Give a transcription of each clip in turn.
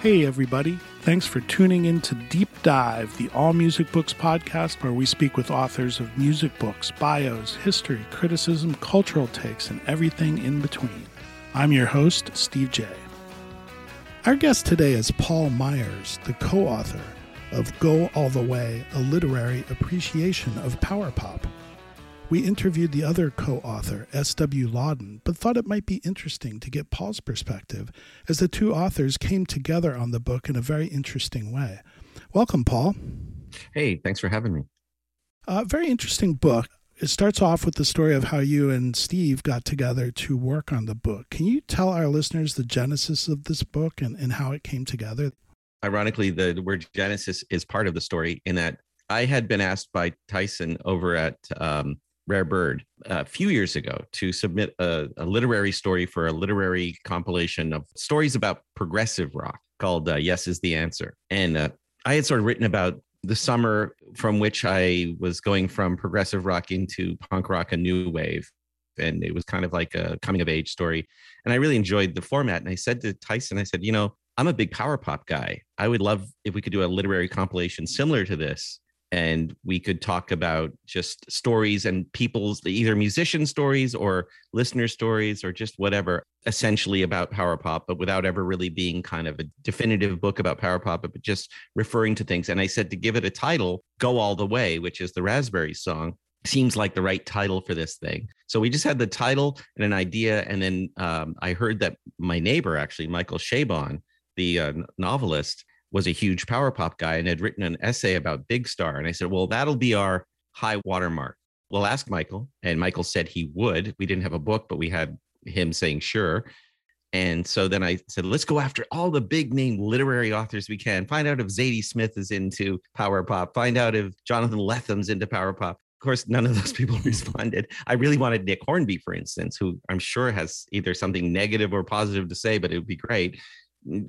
Hey, everybody. Thanks for tuning in to Deep Dive, the All Music Books podcast, where we speak with authors of music books, bios, history, criticism, cultural takes, and everything in between. I'm your host, Steve J. Our guest today is Paul Myers, the co author of Go All the Way, a literary appreciation of power pop. We interviewed the other co author, S.W. Lawden, but thought it might be interesting to get Paul's perspective as the two authors came together on the book in a very interesting way. Welcome, Paul. Hey, thanks for having me. A very interesting book. It starts off with the story of how you and Steve got together to work on the book. Can you tell our listeners the genesis of this book and, and how it came together? Ironically, the word genesis is part of the story in that I had been asked by Tyson over at um, Rare Bird a few years ago to submit a, a, literary story for a literary compilation of stories about progressive rock called uh, Yes is the Answer. And uh, I had sort of written about the summer from which I was going from progressive rock into punk rock, a new wave. And it was kind of like a coming of age story. And I really enjoyed the format. And I said to Tyson, I said, you know, I'm a big power pop guy. I would love if we could do a literary compilation similar to this and we could talk about just stories and people's either musician stories or listener stories or just whatever essentially about power pop but without ever really being kind of a definitive book about power pop but just referring to things. And i said to give it a title go all the way which is the raspberry song. Seems like the right title for this thing. So we just had the title and an idea and then um, i heard that my neighbor actually michael chabon the uh, novelist was a huge power pop guy and had written an essay about Big Star. And I said, well, that'll be our high watermark. We'll ask Michael. And Michael said he would. We didn't have a book, but we had him saying sure. And so then I said, let's go after all the big name literary authors we can. Find out if Zadie Smith is into power pop. Find out if Jonathan Lethem's into power pop. Of course, none of those people responded. I really wanted Nick Hornby, for instance, who I'm sure has either something negative or positive to say, but it would be great.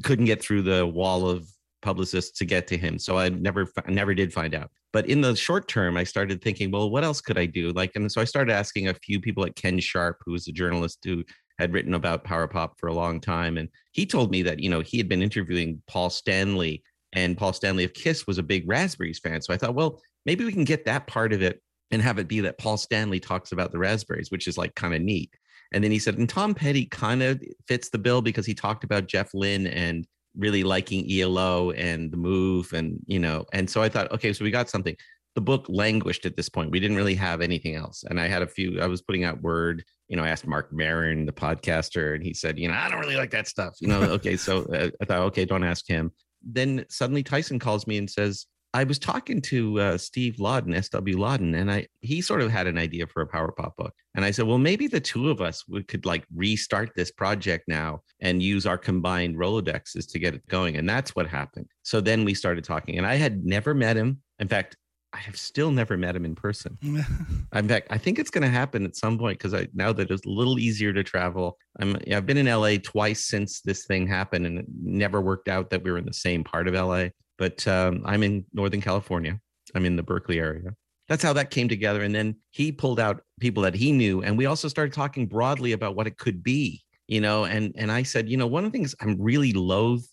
Couldn't get through the wall of publicists to get to him. So I never never did find out. But in the short term, I started thinking, well, what else could I do? Like, and so I started asking a few people like Ken Sharp, who was a journalist who had written about power pop for a long time, and he told me that you know he had been interviewing Paul Stanley, and Paul Stanley of Kiss was a big Raspberries fan. So I thought, well, maybe we can get that part of it and have it be that Paul Stanley talks about the Raspberries, which is like kind of neat. And then he said, and Tom Petty kind of fits the bill because he talked about Jeff Lynne and really liking ELO and the move and you know and so I thought okay so we got something. The book languished at this point. We didn't really have anything else. And I had a few I was putting out word you know I asked Marc Maron the podcaster and he said you know I don't really like that stuff. You know okay so uh, I thought okay don't ask him. Then suddenly Tyson calls me and says I was talking to uh, Steve Lawden, S.W. Lawden, and I he sort of had an idea for a power pop book. And I said, well, maybe the two of us we could like restart this project now and use our combined Rolodexes to get it going. And that's what happened. So then we started talking, and I had never met him. In fact, I have still never met him in person. in fact, I think it's going to happen at some point because I now that it's a little easier to travel. I'm I've been in LA twice since this thing happened, and it never worked out that we were in the same part of LA but um, I'm in Northern California. I'm in the Berkeley area. That's how that came together. And then he pulled out people that he knew, and we also started talking broadly about what it could be, you know. And and I said, you know, one of the things I'm really loath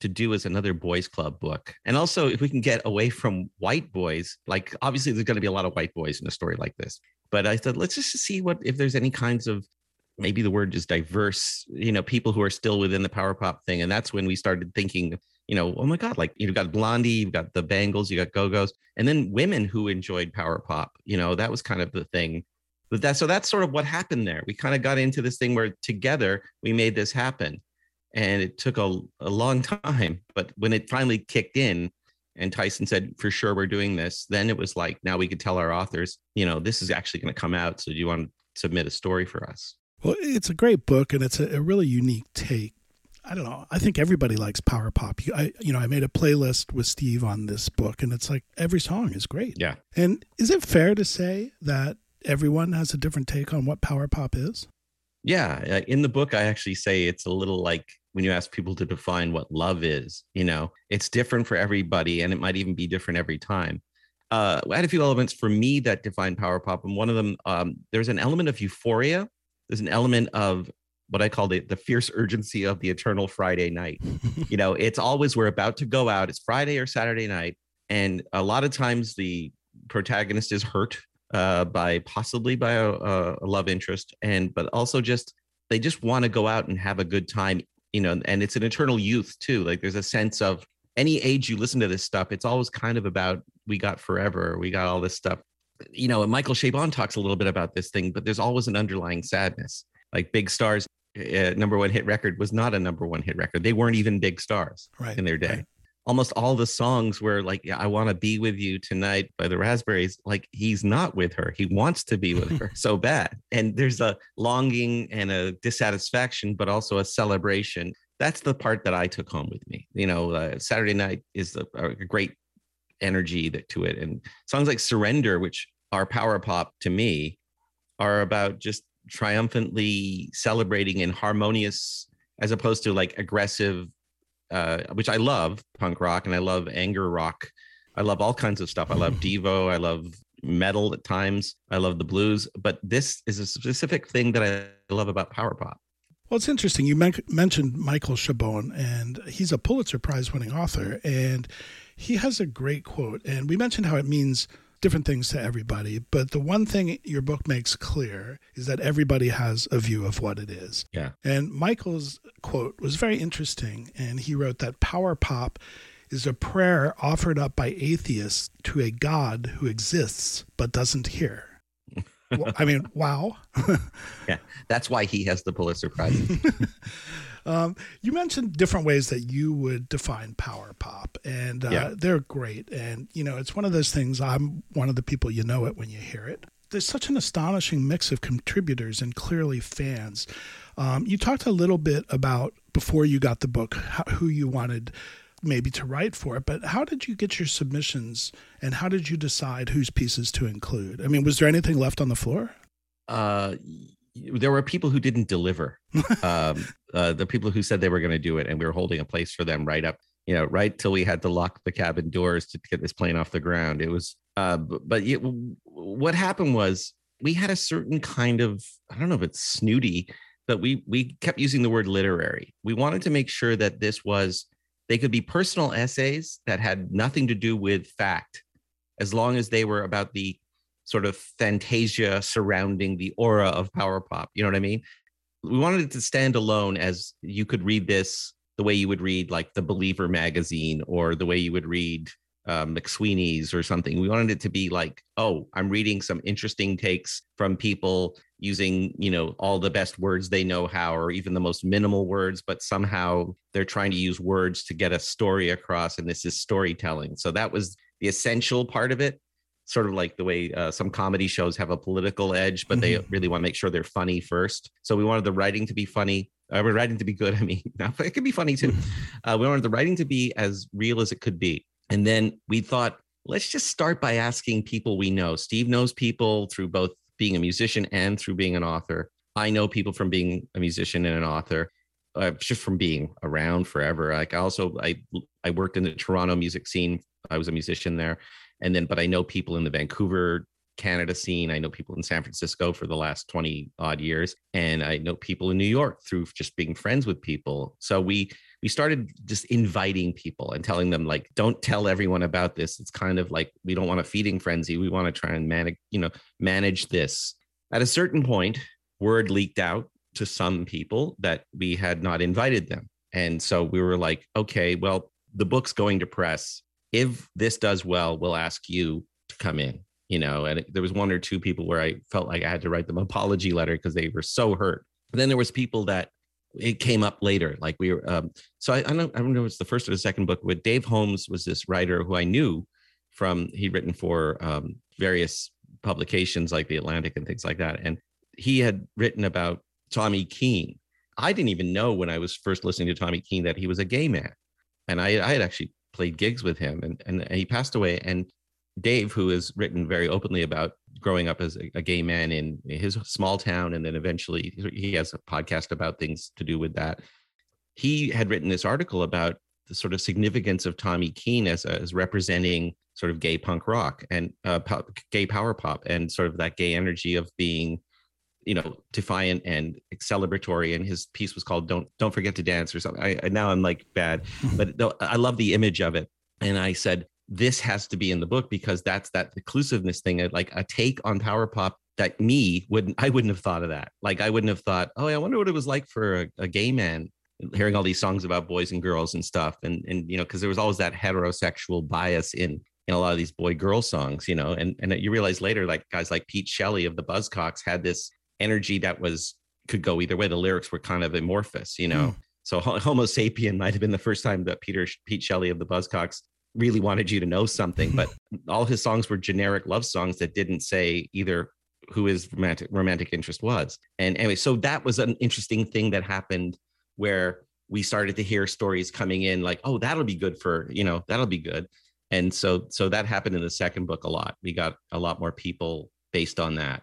to do is another boys club book. And also, if we can get away from white boys, like obviously there's going to be a lot of white boys in a story like this. But I thought, let's just see what if there's any kinds of maybe the word is diverse, you know, people who are still within the power pop thing. And that's when we started thinking, you know, oh my God, like you've got Blondie, you've got the Bangles, you got Go Go's, and then women who enjoyed power pop. You know, that was kind of the thing. But that so that's sort of what happened there. We kind of got into this thing where together we made this happen. And it took a, a long time. But when it finally kicked in, and Tyson said, for sure, we're doing this. Then it was like, now we could tell our authors, you know, this is actually going to come out. So do you want to submit a story for us? Well, it's a great book and it's a, a really unique take. I don't know. I think everybody likes power pop. I, you know, I made a playlist with Steve on this book, and it's like every song is great. Yeah. And is it fair to say that everyone has a different take on what power pop is? Yeah. In the book, I actually say it's a little like when you ask people to define what love is. You know, it's different for everybody, and it might even be different every time. Uh, I had a few elements for me that define power pop, and one of them, um, there's an element of euphoria there's an element of what I call the, the fierce urgency of the eternal Friday night. you know, it's always we're about to go out. It's Friday or Saturday night. And a lot of times the protagonist is hurt uh, by possibly by a, a love interest. And, but also just, they just want to go out and have a good time, you know, and it's an eternal youth too. Like there's a sense of any age you listen to this stuff, it's always kind of about we got forever, we got all this stuff you know, Michael Chabon talks a little bit about this thing, but there's always an underlying sadness. Like Big Stars, uh, number one hit record was not a number one hit record. They weren't even big stars right, in their day. Right. Almost all the songs were like, I want to be with you tonight by the Raspberries. Like he's not with her. He wants to be with her so bad. And there's a longing and a dissatisfaction, but also a celebration. That's the part that I took home with me. You know, uh, Saturday night is a, a great energy that, to it. And songs like Surrender, which are power pop to me, are about just triumphantly celebrating in harmonious, as opposed to like aggressive, uh, which I love punk rock and I love anger rock. I love all kinds of stuff. I love Devo. I love metal at times. I love the blues. But this is a specific thing that I love about power pop. Well, it's interesting. You men- mentioned Michael Chabon, and he's a Pulitzer Prize winning author. And he has a great quote, and we mentioned how it means different things to everybody. But the one thing your book makes clear is that everybody has a view of what it is. Yeah. And Michael's quote was very interesting. And he wrote that power pop is a prayer offered up by atheists to a God who exists but doesn't hear. I mean, wow. yeah, that's why he has the Pulitzer Prize. Um, you mentioned different ways that you would define power pop, and uh, yeah. they're great. And you know, it's one of those things. I'm one of the people you know it when you hear it. There's such an astonishing mix of contributors and clearly fans. Um, you talked a little bit about before you got the book how, who you wanted maybe to write for it, but how did you get your submissions and how did you decide whose pieces to include? I mean, was there anything left on the floor? Uh, there were people who didn't deliver. um, uh, the people who said they were going to do it, and we were holding a place for them right up, you know, right till we had to lock the cabin doors to get this plane off the ground. It was, uh, but it, what happened was we had a certain kind of, I don't know if it's snooty, but we we kept using the word literary. We wanted to make sure that this was they could be personal essays that had nothing to do with fact, as long as they were about the sort of fantasia surrounding the aura of power pop. You know what I mean? We wanted it to stand alone as you could read this the way you would read like the Believer magazine or the way you would read um, McSweeney's or something. We wanted it to be like, oh, I'm reading some interesting takes from people using, you know, all the best words they know how, or even the most minimal words, but somehow they're trying to use words to get a story across. And this is storytelling. So that was the essential part of it sort of like the way uh, some comedy shows have a political edge, but mm-hmm. they really want to make sure they're funny first. So we wanted the writing to be funny. Uh, we're writing to be good. I mean, it could be funny too. Uh, we wanted the writing to be as real as it could be. And then we thought, let's just start by asking people we know. Steve knows people through both being a musician and through being an author. I know people from being a musician and an author. Uh, just from being around forever. Like I also I I worked in the Toronto music scene. I was a musician there and then but i know people in the vancouver Canada scene. I know people in San Francisco for the last 20 odd years. And I know people in New York through just being friends with people. So we we started just inviting people and telling them like don't tell everyone about this it's kind of like we don't want a feeding frenzy we want to try and manage you know manage this at a certain point word leaked out to some people that we had not invited them and so we were like okay well the book's going to press if this does well we'll ask you to come in you know and there was one or two people where i felt like i had to write them apology letter because they were so hurt but then there was people that it came up later. Like we were, um, so I, I, don't, I don't know if it's the first or the second book, but Dave Holmes was this writer who I knew from, he'd written for um, various publications like The Atlantic and things like that. And he had written about Tommy Keene. I didn't even know when I was first listening to Tommy Keene that he was a gay man. And I, I had actually played gigs with him and, and he passed away. And Dave, who has written very openly about growing up as a, a, gay man in his small town, and then eventually he has a podcast about things to do with that. He had written this article about the sort of significance of Tommy Keene as, as representing sort of gay punk rock and uh, pop, gay power pop, and sort of that gay energy of being, you know, defiant and celebratory. And his piece was called "Don't Don't Forget to Dance" or something. I, now I'm like bad, but I love the image of it. And I said, this has to be in the book because that's that inclusiveness thing uh, like a take on power pop that me wouldn't i wouldn't have thought of that like i wouldn't have thought oh i wonder what it was like for a, a gay man hearing all these songs about boys and girls and stuff and and you know because there was always that heterosexual bias in in a lot of these boy girl songs you know and and you realize later like guys like pete shelley of the buzzcocks had this energy that was could go either way the lyrics were kind of amorphous you know mm. so homo sapien might have been the first time that peter pete shelley of the buzzcocks really wanted you to know something, but all his songs were generic love songs that didn't say either who his romantic romantic interest was. And anyway, so that was an interesting thing that happened where we started to hear stories coming in like, oh, that'll be good for, you know, that'll be good. And so so that happened in the second book a lot. We got a lot more people based on that.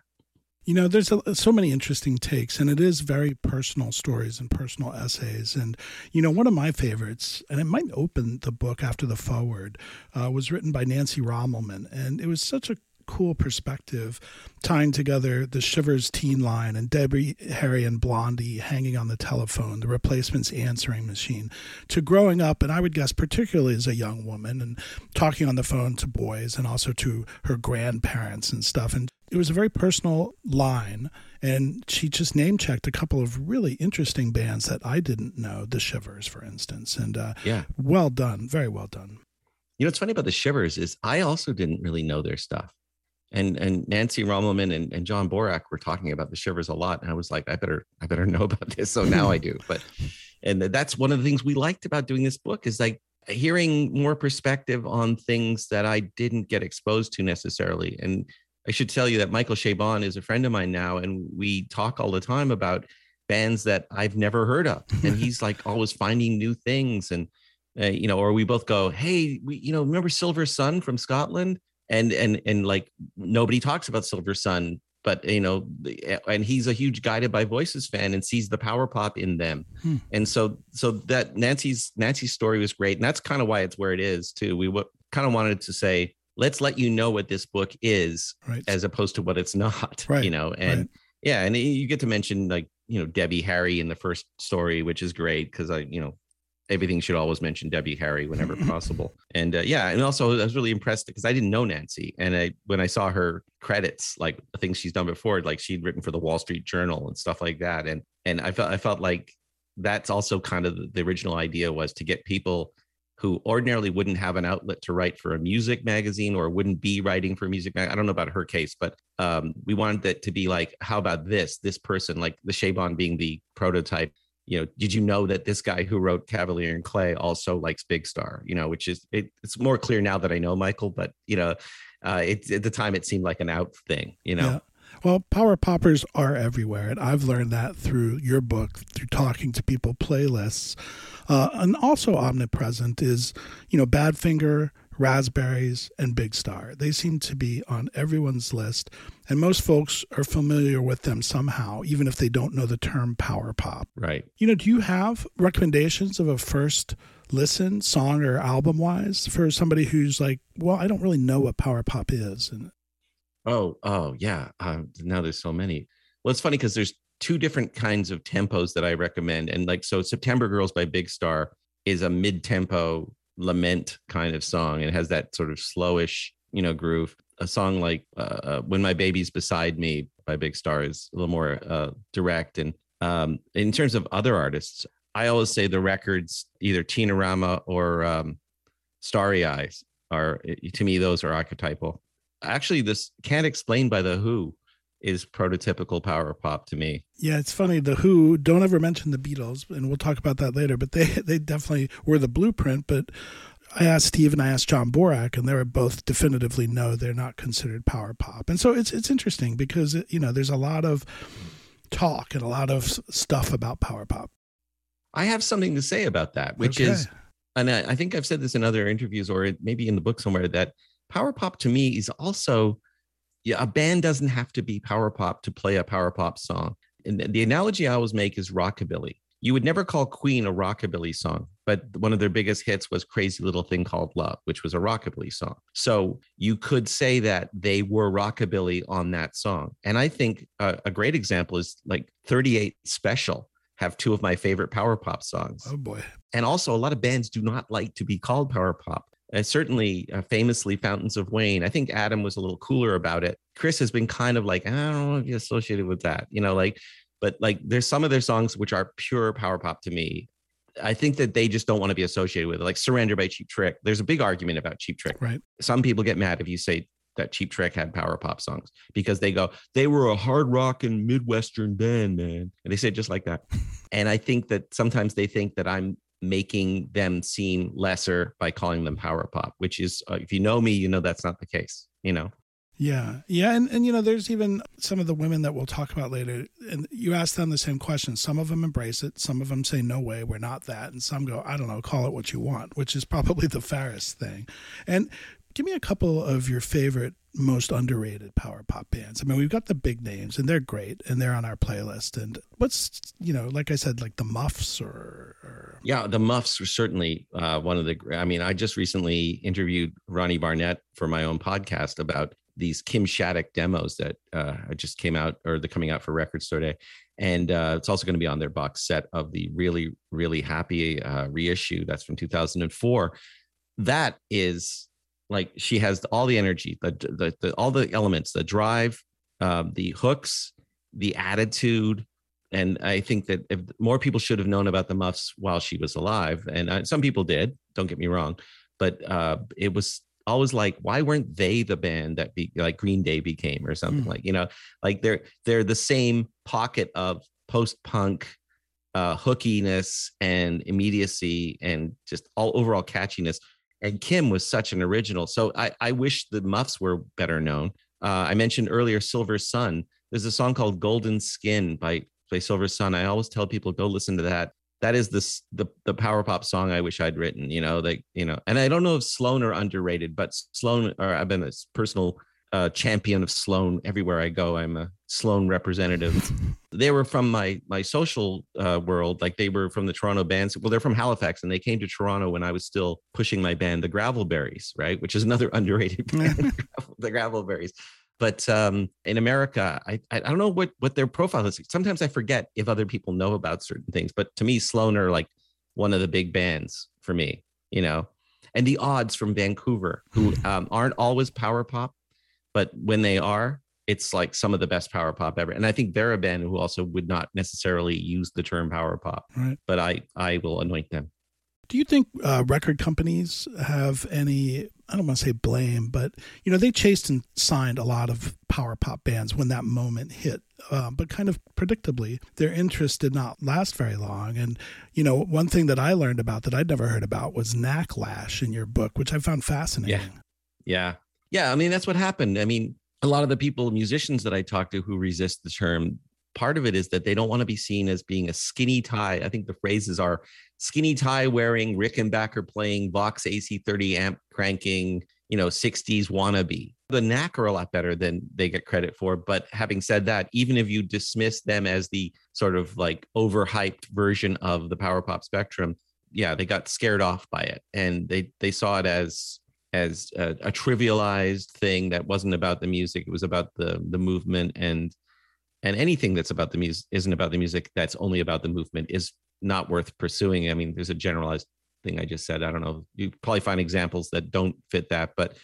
You know, there's a, so many interesting takes, and it is very personal stories and personal essays. And, you know, one of my favorites, and it might open the book after the forward, uh, was written by Nancy Rommelmann. And it was such a cool perspective tying together the Shivvers teen line and Debbie, Harry, and Blondie hanging on the telephone, the replacements answering machine, to growing up, and I would guess particularly as a young woman, and talking on the phone to boys and also to her grandparents and stuff. And it was a very personal line and she just name checked a couple of really interesting bands that I didn't know, the Shivvers, for instance. And uh, yeah, well done, very well done. You know, what's funny about the Shivvers is I also didn't really know their stuff, and and Nancy Rommelmann and, and John Borack were talking about the Shivvers a lot, and I was like, I better I better know about this. So now I do. But and that's one of the things we liked about doing this book is like hearing more perspective on things that I didn't get exposed to necessarily, and I should tell you that Michael Chabon is a friend of mine now, and we talk all the time about bands that I've never heard of, and he's like always finding new things, and uh, you know, or we both go, "Hey, we, you know, remember Silver Sun from Scotland?" And and and like nobody talks about Silver Sun, but you know, and he's a huge Guided by Voices fan and sees the power pop in them, hmm. and so so that Nancy's Nancy's story was great, and that's kind of why it's where it is too. We w- kind of wanted to say let's let you know what this book is right. as opposed to what it's not right. you know and right. yeah and you get to mention like you know debbie harry in the first story which is great because i you know everything should always mention debbie harry whenever possible and uh, yeah and also i was really impressed because i didn't know nancy and i when i saw her credits like the things she's done before like she'd written for the wall street journal and stuff like that and and i felt i felt like that's also kind of the, original idea was to get people who ordinarily wouldn't have an outlet to write for a music magazine or wouldn't be writing for music. Mag- I don't know about her case, but um, we wanted that to be like, how about this? This person, like the Chabon being the prototype. You know, did you know that this guy who wrote Kavalier and Clay also likes Big Star? You know, which is it, it's more clear now that I know Michael, but you know, uh, it, at the time it seemed like an out thing. You know. Yeah. Well, power poppers are everywhere, and I've learned that through your book, through talking to people, playlists, uh, and also omnipresent is, you know, Badfinger, Raspberries, and Big Star. They seem to be on everyone's list, and most folks are familiar with them somehow, even if they don't know the term power pop. Right. You know, do you have recommendations of a first listen, song or album wise, for somebody who's like, well, I don't really know what power pop is? And Oh, oh yeah. Um, now there's so many. Well, it's funny because there's two different kinds of tempos that I recommend, and like so, September Girls by Big Star is a mid-tempo lament kind of song. It has that sort of slowish, you know, groove. A song like uh, uh, "When My Baby's Beside Me" by Big Star is a little more uh, direct. And um, in terms of other artists, I always say the records, either Teenarama or um, Starry Eyes, are to me those are archetypal. Actually, this can't explain by the Who is prototypical power pop to me. Yeah, it's funny. The Who don't ever mention the Beatles, and we'll talk about that later. But they they definitely were the blueprint. But I asked Steve and I asked John Borack, and they were both definitively no, they're not considered power pop. And so it's it's interesting because you know there's a lot of talk and a lot of stuff about power pop. I have something to say about that, which okay. is, and I, I think I've said this in other interviews or maybe in the book somewhere that power pop to me is also yeah, a band doesn't have to be power pop to play a power pop song. And the analogy I always make is rockabilly. You would never call Queen a rockabilly song, but one of their biggest hits was Crazy Little Thing Called Love, which was a rockabilly song. So you could say that they were rockabilly on that song. And I think a, a great example is like 38 Special have two of my favorite power pop songs. Oh boy. And also a lot of bands do not like to be called power pop uh, certainly uh, famously Fountains of Wayne. I think Adam was a little cooler about it. Chris has been kind of like, I don't want to be associated with that, you know, like, but like there's some of their songs which are pure power pop to me. I think that they just don't want to be associated with it. Like Surrender by Cheap Trick. There's a big argument about Cheap Trick. Right. Some people get mad if you say that Cheap Trick had power pop songs because they go, they were a hard rock and Midwestern band, man. And they say it just like that. and I think that sometimes they think that I'm making them seem lesser by calling them power pop, which is, uh, if you know me, you know that's not the case, you know? Yeah. Yeah. And, and, you know, there's even some of the women that we'll talk about later, and you ask them the same question. Some of them embrace it. Some of them say, no way, we're not that. And some go, I don't know, call it what you want, which is probably the fairest thing. And give me a couple of your favorite most underrated power pop bands. I mean, we've got the big names and they're great and they're on our playlist. And what's, you know, like I said, like the Muffs or. or... Yeah, the Muffs were certainly uh, one of the, I mean, I just recently interviewed Ronnie Barnett for my own podcast about these Kim Shattuck demos that uh, just came out or they're coming out for Record Store Day. And uh, it's also going to be on their box set of the really, really happy uh, reissue that's from 2004. That is like she has all the energy, the, the, the all the elements, the drive, um, the hooks, the attitude, and I think that if more people should have known about the Muffs while she was alive, and uh, some people did, don't get me wrong, but uh, it was always like, why weren't they the band that be like Green Day became or something mm. like you know, like they're they're the same pocket of post punk uh, hookiness and immediacy and just all overall catchiness and Kim was such an original. So I, I wish the Muffs were better known. Uh, I mentioned earlier Silver Sun. There's a song called Golden Skin by by Silver Sun. I always tell people go listen to that. That is this the the power pop song I wish I'd written. You know, like you know, and I don't know if Sloan are underrated, but Sloan or I've been a personal uh, champion of Sloan everywhere I go. I'm a Sloan representative. they were from my my social uh, world, like they were from the Toronto bands. Well, they're from Halifax, and they came to Toronto when I was still pushing my band, the Gravelberries, right, which is another underrated band, the Gravelberries. But um, in America, I I don't know what what their profile is. Sometimes I forget if other people know about certain things. But to me, Sloan are like one of the big bands for me, you know. And the odds from Vancouver, who um, aren't always power pop, but when they are, it's like some of the best power pop ever. And I think they're a band who also would not necessarily use the term power pop, right. but I I will anoint them. Do you think uh, record companies have any? I don't want to say blame, but you know they chased and signed a lot of power pop bands when that moment hit. Uh, but kind of predictably, their interest did not last very long. And you know, one thing that I learned about that I'd never heard about was Knacklash in your book, which I found fascinating. Yeah, yeah. Yeah, I mean that's what happened. I mean, a lot of the people, musicians that I talk to who resist the term, part of it is that they don't want to be seen as being a skinny tie. I think the phrases are skinny tie wearing, Rickenbacker playing, Vox AC30 amp cranking, you know, 60s wannabe. The knack are a lot better than they get credit for. But having said that, even if you dismiss them as the sort of like overhyped version of the power pop spectrum, yeah, they got scared off by it and they they saw it as as a, a, trivialized thing that wasn't about the music. It was about the the movement and and anything that's about the music isn't about the music. That's only about the movement is not worth pursuing. I mean, there's a generalized thing I just said. I don't know. You probably find examples that don't fit that, but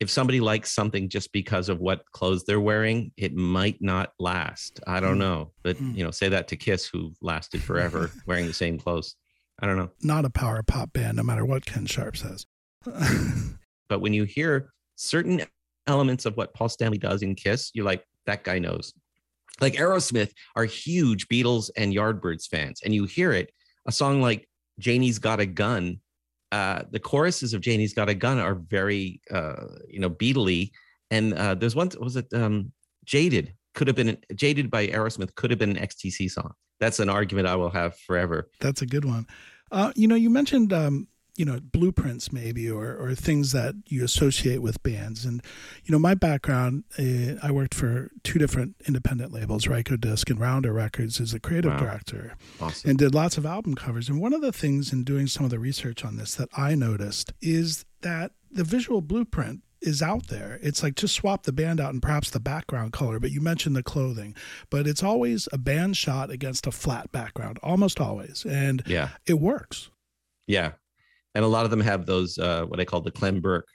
if somebody likes something just because of what clothes they're wearing, it might not last. I don't mm. know. But mm. you know, say that to Kiss, who lasted forever wearing the same clothes. I don't know. Not a power pop band, no matter what Ken Sharp says. but when you hear certain elements of what Paul Stanley does in Kiss, you're like, that guy knows. Like Aerosmith are huge Beatles and Yardbirds fans, and you hear it. A song like Janie's Got a Gun uh, the choruses of Janie's Got a Gun are very, uh, you know, beatly. And uh, there's one, was it um, Jaded? Could have been Jaded by Aerosmith, could have been an XTC song. That's an argument I will have forever. That's a good one. Uh, you know, you mentioned um, you know blueprints maybe or or things that you associate with bands and you know my background uh, i worked for two different independent labels Rykodisc and rounder records as a creative wow. director awesome. and did lots of album covers and one of the things in doing some of the research on this that i noticed is that the visual blueprint is out there. It's like just swap the band out and perhaps the background color, but you mentioned the clothing. But it's always a band shot against a flat background, almost always. And yeah, it works. Yeah and a lot of them have those uh, what I call the Clem Burke,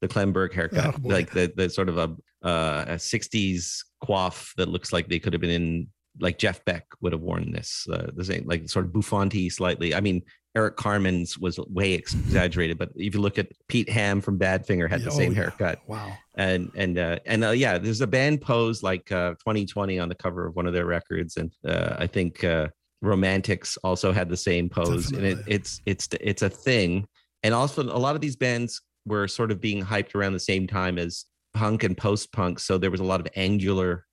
the Clem Burke haircut, oh, like the the sort of a uh, a '60s coif that looks like they could have been in like Jeff Beck would have worn this uh, the same like sort of bouffanty slightly. I mean, Eric Carmen's was way exaggerated, but if you look at Pete Ham from Badfinger had the oh, same yeah. haircut. Wow. And and uh, and uh, yeah, there's a band pose like uh, 2020 on the cover of one of their records, and uh, I think uh, Romantics also had the same pose, Definitely. and it, it's it's it's a thing. And also, a lot of these bands were sort of being hyped around the same time as punk and post punk, so there was a lot of angular,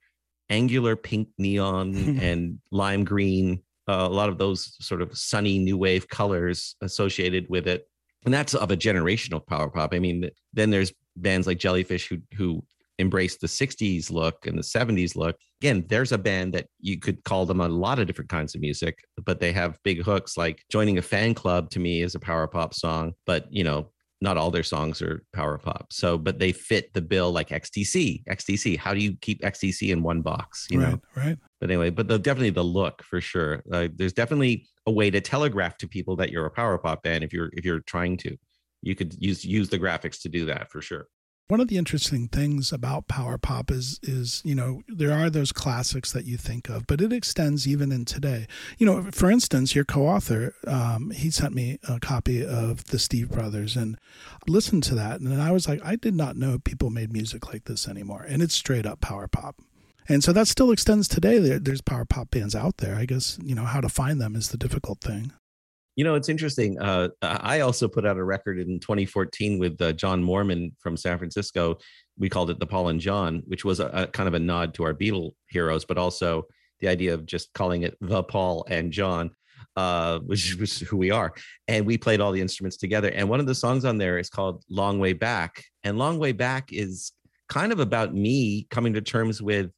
angular pink neon and lime green, uh, a lot of those sort of sunny new wave colors associated with it, and that's of a generational power pop. I mean, then there's bands like Jellyfish who who embraced the 60s look and the 70s look. Again, there's a band that you could call them a lot of different kinds of music, but they have big hooks like joining a fan club to me is a power pop song, but you know, not all their songs are power pop. So, but they fit the bill like XTC. XTC. How do you keep XTC in one box? You right, know, right. But anyway, but the, definitely the look for sure. Uh, there's definitely a way to telegraph to people that you're a power pop band if you're if you're trying to. You could use use the graphics to do that for sure. One of the interesting things about power pop is is you know there are those classics that you think of, but it extends even in today. You know, for instance, your co-author um, he sent me a copy of the Steve Brothers and listened to that, and I was like, I did not know people made music like this anymore, and it's straight up power pop. And so that still extends today. There, there's power pop bands out there. I guess you know how to find them is the difficult thing. You know, it's interesting. Uh, I also put out a record in 2014 with uh, John Moremen from San Francisco. We called it the Paul and John, which was a, a, kind of a nod to our Beatle heroes, but also the idea of just calling it the Paul and John, uh, which was who we are. And we played all the instruments together. And one of the songs on there is called Long Way Back. And Long Way Back is kind of about me coming to terms with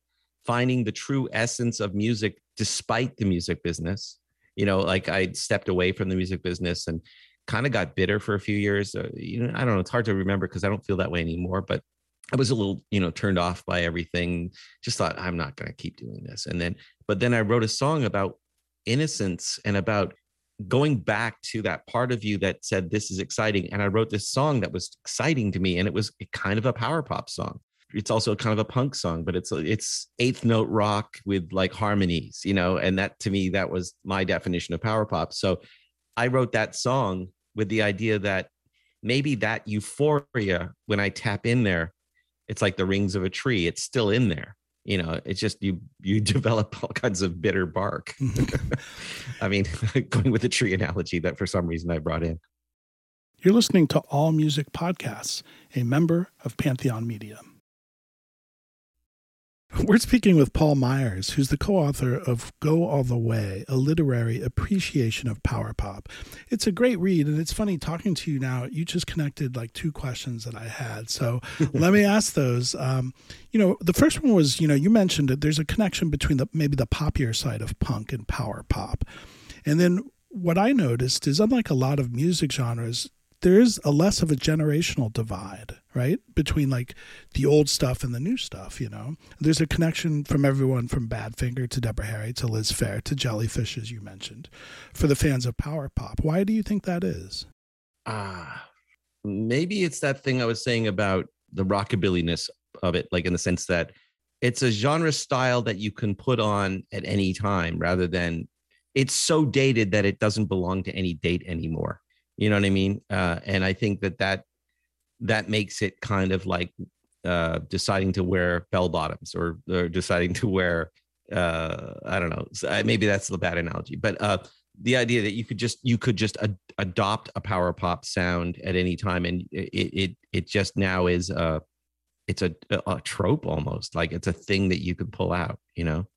finding the true essence of music despite the music business you know like i stepped away from the music business and kind of got bitter for a few years uh, you know i don't know it's hard to remember because i don't feel that way anymore but i was a little you know turned off by everything just thought i'm not going to keep doing this and then but then i wrote a song about innocence and about going back to that part of you that said this is exciting and i wrote this song that was exciting to me and it was kind of a power pop song it's also kind of a punk song, but it's it's eighth note rock with like harmonies, you know, and that to me that was my definition of power pop. So I wrote that song with the idea that maybe that euphoria when I tap in there, it's like the rings of a tree. It's still in there. You know, it's just you you develop all kinds of bitter bark. I mean, going with the tree analogy that for some reason I brought in. You're listening to All Music Podcasts, a member of Pantheon Media. We're speaking with Paul Myers, who's the co author of Go All the Way, a literary appreciation of power pop. It's a great read, and it's funny talking to you now. You just connected like two questions that I had. So let me ask those. Um, you know, the first one was, you know, you mentioned that there's a connection between the maybe the poppier side of punk and power pop. And then what I noticed is, unlike a lot of music genres, there is a less of a generational divide, right? Between like the old stuff and the new stuff, you know? There's a connection from everyone from Badfinger to Deborah Harry to Liz Phair to Jellyfish, as you mentioned, for the fans of Power Pop. Why do you think that is? Ah, maybe it's that thing I was saying about the rockabillyness of it, like in the sense that it's a genre style that you can put on at any time rather than it's so dated that it doesn't belong to any date anymore. You know what I mean? Uh, and I think that that that makes it kind of like uh, deciding to wear bell bottoms or, or deciding to wear uh, I don't know. Maybe that's the bad analogy, but uh, the idea that you could just you could just ad- adopt a power pop sound at any time, and it it it just now is a it's a, a trope almost like it's a thing that you could pull out. You know,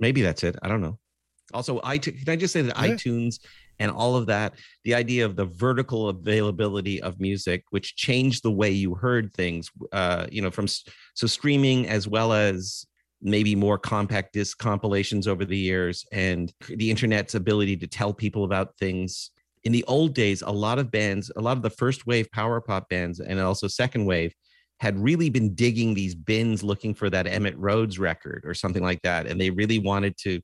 maybe that's it. I don't know. Also, I can I just say that yeah. iTunes and all of that, the idea of the vertical availability of music, which changed the way you heard things, uh, you know, from so streaming as well as maybe more compact disc compilations over the years and the internet's ability to tell people about things. In the old days, a lot of bands, a lot of the first wave power pop bands and also second wave had really been digging these bins looking for that Emitt Rhodes record or something like that. And they really wanted to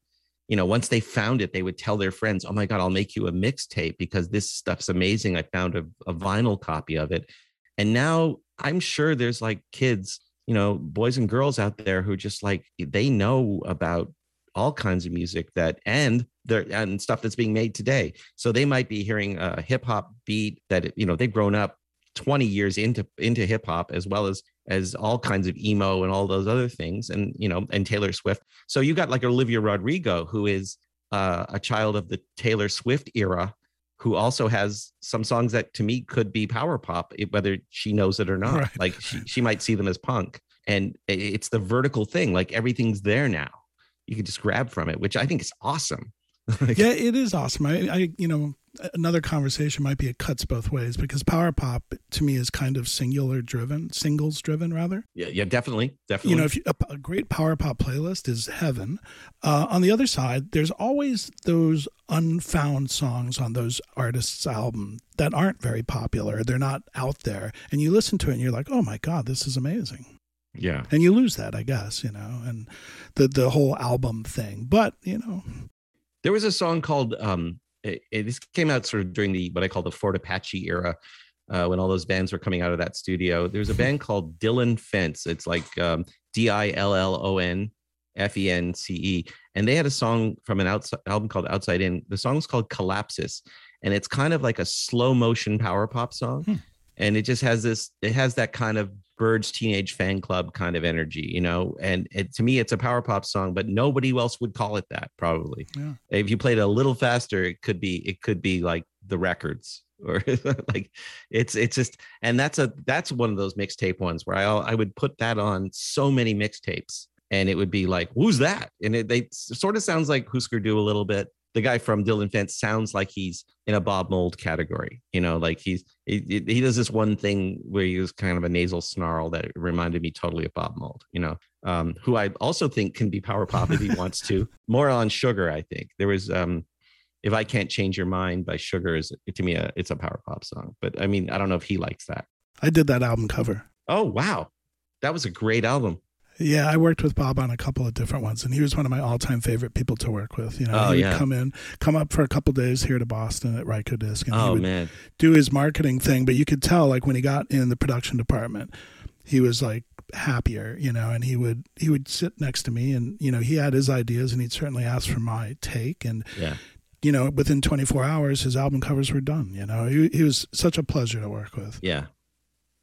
you know, once they found it, they would tell their friends, "Oh my God, I'll make you a mixtape because this stuff's amazing. I found a, a vinyl copy of it." And now I'm sure there's like kids, you know, boys and girls out there who just like they know about all kinds of music that and there and stuff that's being made today. So they might be hearing a hip hop beat that you know they've grown up 20 years into into hip hop as well as as all kinds of emo and all those other things and you know and Taylor Swift. So you got like Olivia Rodrigo who is uh, a child of the Taylor Swift era who also has some songs that to me could be power pop whether she knows it or not. Right. Like she she might see them as punk and it's the vertical thing like everything's there now. You can just grab from it, which I think is awesome. yeah, it is awesome. I, I, you know, another conversation might be it cuts both ways because power pop to me is kind of singular driven, singles driven rather. Yeah, yeah, definitely, definitely. You know, if you, a, a, great power pop playlist is heaven. Uh, on the other side, there's always those unfound songs on those artists' album that aren't very popular. They're not out there, and you listen to it and you're like, oh my god, this is amazing. Yeah, and you lose that, I guess, you know, and the the whole album thing. But you know, there was a song called um, it, it, this came out sort of during the what I call the Fort Apache era, uh, when all those bands were coming out of that studio. There's a band called Dillon Fence. It's like um, D I L L O N F E N C E, and they had a song from an outside album called Outside In. The song's called Collapsis, and it's kind of like a slow motion power pop song. Hmm. And it just has this, it has that kind of Byrds Teenage Fan Club kind of energy, you know. And it, to me, it's a power pop song, but nobody else would call it that. Probably, yeah. if you played a little faster, it could be it could be like the records or like it's it's just and that's a that's one of those mixtape ones where I I would put that on so many mixtapes and it would be like who's that and it they sort of sounds like Husker Du a little bit the guy from Dillon Fence sounds like he's in a Bob Mould category. You know, like he's he, he does this one thing where he was kind of a nasal snarl that reminded me totally of Bob Mould. You know, um, who I also think can be power pop if he wants to. More on Sugar, I think there was. Um, if I can't change your mind by Sugar is to me a, it's a power pop song. But I mean, I don't know if he likes that. I did that album cover. Oh wow, that was a great album. Yeah, I worked with Bob on a couple of different ones, and he was one of my all-time favorite people to work with. You know, oh, he would yeah. come in, come up for a couple days here to Boston at Rykodisc, and oh, he would man. do his marketing thing. But you could tell, like when he got in the production department, he was like happier, you know, and he would he would sit next to me, and you know, he had his ideas, and he'd certainly ask for my take, and yeah. You know, within 24 hours, his album covers were done. You know, he, he was such a pleasure to work with. Yeah,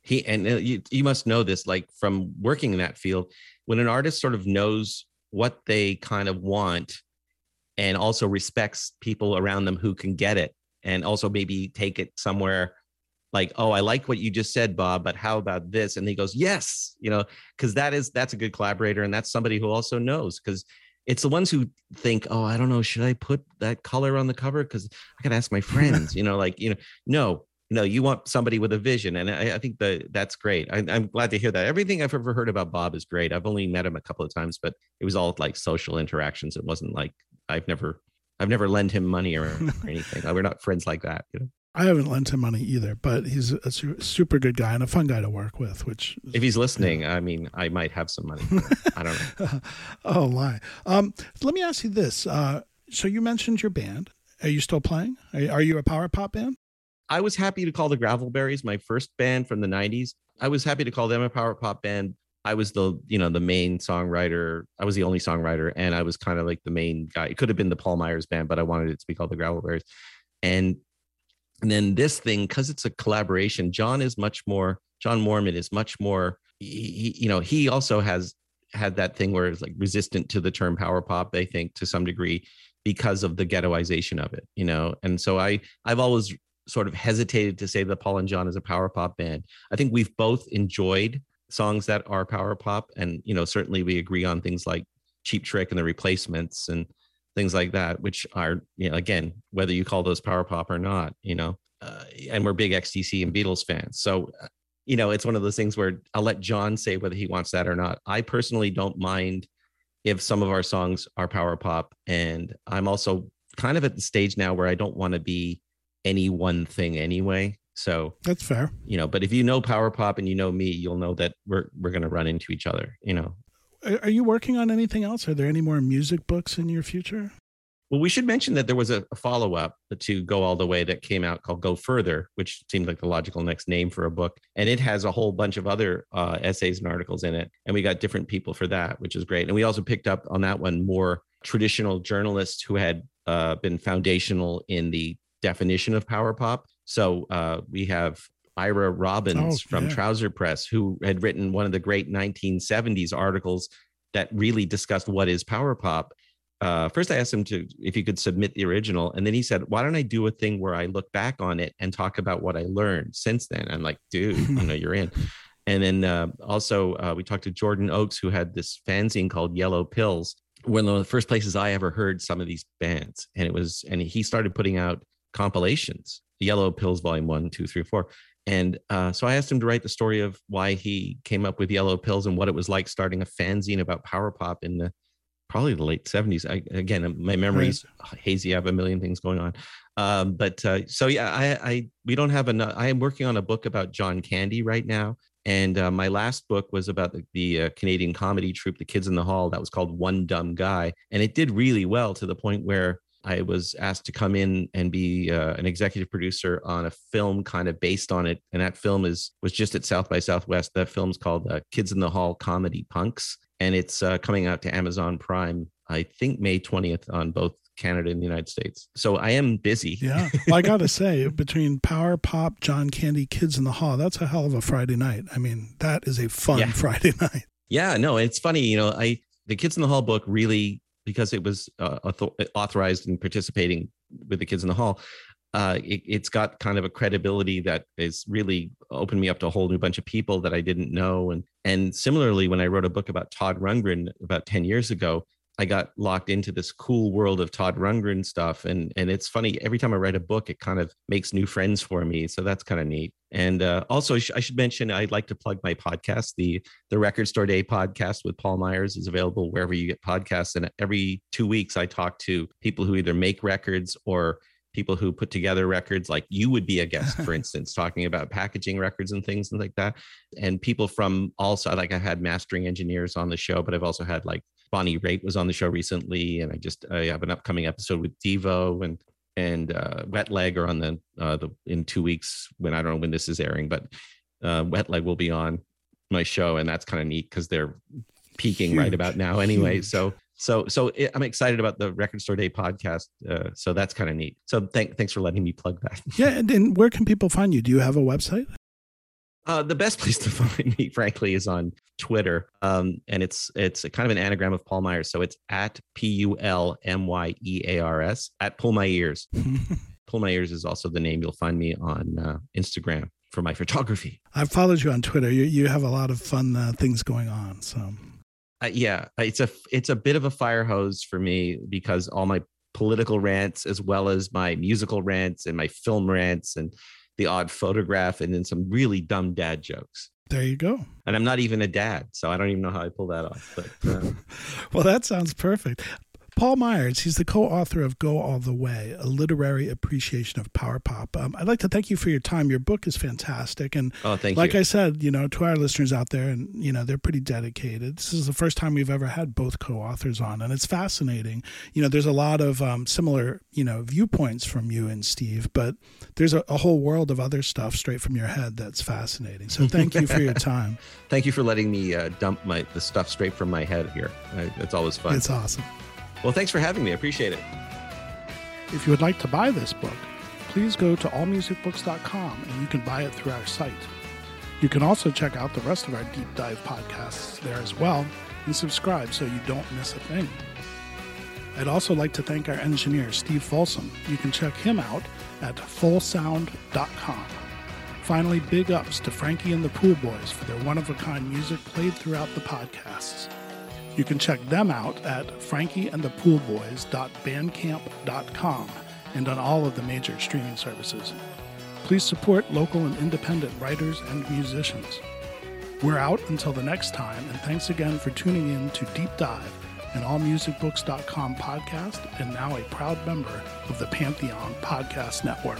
he and uh, you, you must know this like from working in that field when an artist sort of knows what they kind of want and also respects people around them who can get it and also maybe take it somewhere like oh i like what you just said bob but how about this? And he goes yes you know because that is that's a good collaborator and that's somebody who also knows because it's the ones who think oh i don't know should i put that color on the cover? Because i gotta ask my friends you know like you know no no, you want somebody with a vision, and I, I think that that's great. I, am glad to hear that. Everything I've ever heard about Bob is great. I've only met him a couple of times, but it was all like social interactions. It wasn't like I've never, I've never lent him money or, or anything. We're not friends like that. You know? I haven't lent him money either, but he's a su- super good guy and a fun guy to work with. Which, if he's listening, I mean, I might have some money. I don't know. oh my! Um, let me ask you this. Uh, so you mentioned your band. Are you still playing? Are, are you a power pop band? I was happy to call the Gravelberries my first band from the '90s. I was happy to call them a power pop band. I was the you know the main songwriter. I was the only songwriter, and I was kind of like the main guy. It could have been the Paul Myers band, but I wanted it to be called the Gravelberries. And and then this thing, because it's a collaboration, John is much more, John Moremen is much more, he, you know, he also has had that thing where it's like resistant to the term power pop, I think, to some degree, because of the ghettoization of it, you know. And so I I've always sort of hesitated to say that Paul and John is a power pop band. I think we've both enjoyed songs that are power pop. And, you know, certainly we agree on things like Cheap Trick and the replacements and things like that, which are, you know, again, whether you call those power pop or not, you know, uh, and we're big XTC and Beatles fans. So, uh, you know, it's one of those things where I'll let John say whether he wants that or not. I personally don't mind if some of our songs are power pop. And I'm also kind of at the stage now where I don't want to be any one thing anyway. So that's fair. You know, but if you know power pop and you know me, you'll know that we're we're going to run into each other, you know. Are you working on anything else? Are there any more music books in your future? Well, we should mention that there was a, follow up to Go All the Way that came out called Go Further, which seemed like the logical next name for a book. And it has a whole bunch of other uh, essays and articles in it. And we got different people for that, which is great. And we also picked up on that one more traditional journalists who had uh, been foundational in the definition of power pop. So uh, we have Ira Robbins oh, from yeah. Trouser Press, who had written one of the great 1970s articles that really discussed what is power pop. Uh, first, I asked him to if he could submit the original, and then he said, "Why don't I do a thing where I look back on it and talk about what I learned since then?" I'm like, "Dude, you know, you're in." And then uh, also uh, we talked to Jordan Oakes, who had this fanzine called Yellow Pills. One of the first places I ever heard some of these bands, and it was, and he started putting out compilations, Yellow Pills Volume One, Two, Three, Four, and uh, so I asked him to write the story of why he came up with Yellow Pills and what it was like starting a fanzine about power pop in the probably the late 70s. I, again, my memory's right. hazy. I have a million things going on. Um, but uh, so, yeah, I, I, we don't have enough. I am working on a book about John Candy right now. And uh, my last book was about the, the uh, Canadian comedy troupe, The Kids in the Hall. That was called One Dumb Guy. And it did really well to the point where I was asked to come in and be uh, an executive producer on a film kind of based on it, and that film is was just at South by Southwest. That film's called uh, Kids in the Hall Comedy Punks, and it's uh, coming out to Amazon Prime. I think May twentieth on both Canada and the United States. So I am busy. Yeah, well, I got to say, between Power Pop, John Candy, Kids in the Hall, that's a hell of a Friday night. I mean, that is a fun yeah. Friday night. Yeah, no, it's funny. You know, I the Kids in the Hall book really because it was uh, authorized and participating with the kids in the hall. Uh, it, has got kind of a credibility that is really opened me up to a whole new bunch of people that I didn't know. And and similarly, when I wrote a book about Todd Rundgren about ten years ago, I got locked into this cool world of Todd Rundgren stuff. And and it's funny every time I write a book, it kind of makes new friends for me. So that's kind of neat. And uh, also, I should mention I'd like to plug my podcast. the The Record Store Day podcast with Paul Myers is available wherever you get podcasts. And every two weeks, I talk to people who either make records or people who put together records like you would be a guest for instance talking about packaging records and things and like that and people from also like i had mastering engineers on the show but i've also had like Bonnie Raitt was on the show recently, and I just I have an upcoming episode with Devo and and uh, Wet Leg are on the uh, the in two weeks when I don't know when this is airing, but uh, Wet Leg will be on my show, and that's kind of neat because they're peaking Huge. right about now anyway. Huge. So so so it, I'm excited about the Record Store Day podcast. Uh, so that's kind of neat. So thank, thanks for letting me plug that. Yeah, and, and where can people find you? Do you have a website? Uh, the best place to find me, frankly, is on Twitter, um, and it's it's kind of an anagram of Paul Myers. So it's at P U L M Y E A R S at Pull My Ears. Pull My Ears is also the name you'll find me on uh, Instagram for my photography. I've followed you on Twitter. You you have a lot of fun uh, things going on. So uh, yeah, it's a it's a bit of a fire hose for me because all my political rants as well as my musical rants and my film rants and the odd photograph and then some really dumb dad jokes. There you go. And I'm not even a dad, so I don't even know how I pull that off. But uh... well, that sounds perfect. Paul Myers, he's the co author of Go All the Way, a literary appreciation of power pop. Um, I'd like to thank you for your time. Your book is fantastic. And oh, like you. I said, you know, to our listeners out there, and, you know, they're pretty dedicated. This is the first time we've ever had both co authors on, and it's fascinating. You know, there's a lot of um, similar, you know, viewpoints from you and Steve, but there's a, a whole world of other stuff straight from your head that's fascinating. So thank you for your time. thank you for letting me uh, dump my the stuff straight from my head here. I, it's always fun. It's awesome. Well, thanks for having me. I appreciate it. If you would like to buy this book, please go to allmusicbooks.com and you can buy it through our site. You can also check out the rest of our deep dive podcasts there as well and subscribe so you don't miss a thing. I'd also like to thank our engineer, Steve Folsom. You can check him out at fullsound.com. Finally, big ups to Frankie and the Pool Boys for their one of a kind music played throughout the podcasts. You can check them out at frankieandthepoolboys.bandcamp.com and on all of the major streaming services. Please support local and independent writers and musicians. We're out until the next time, and thanks again for tuning in to Deep Dive, an allmusicbooks.com podcast, and now a proud member of the Pantheon Podcast Network.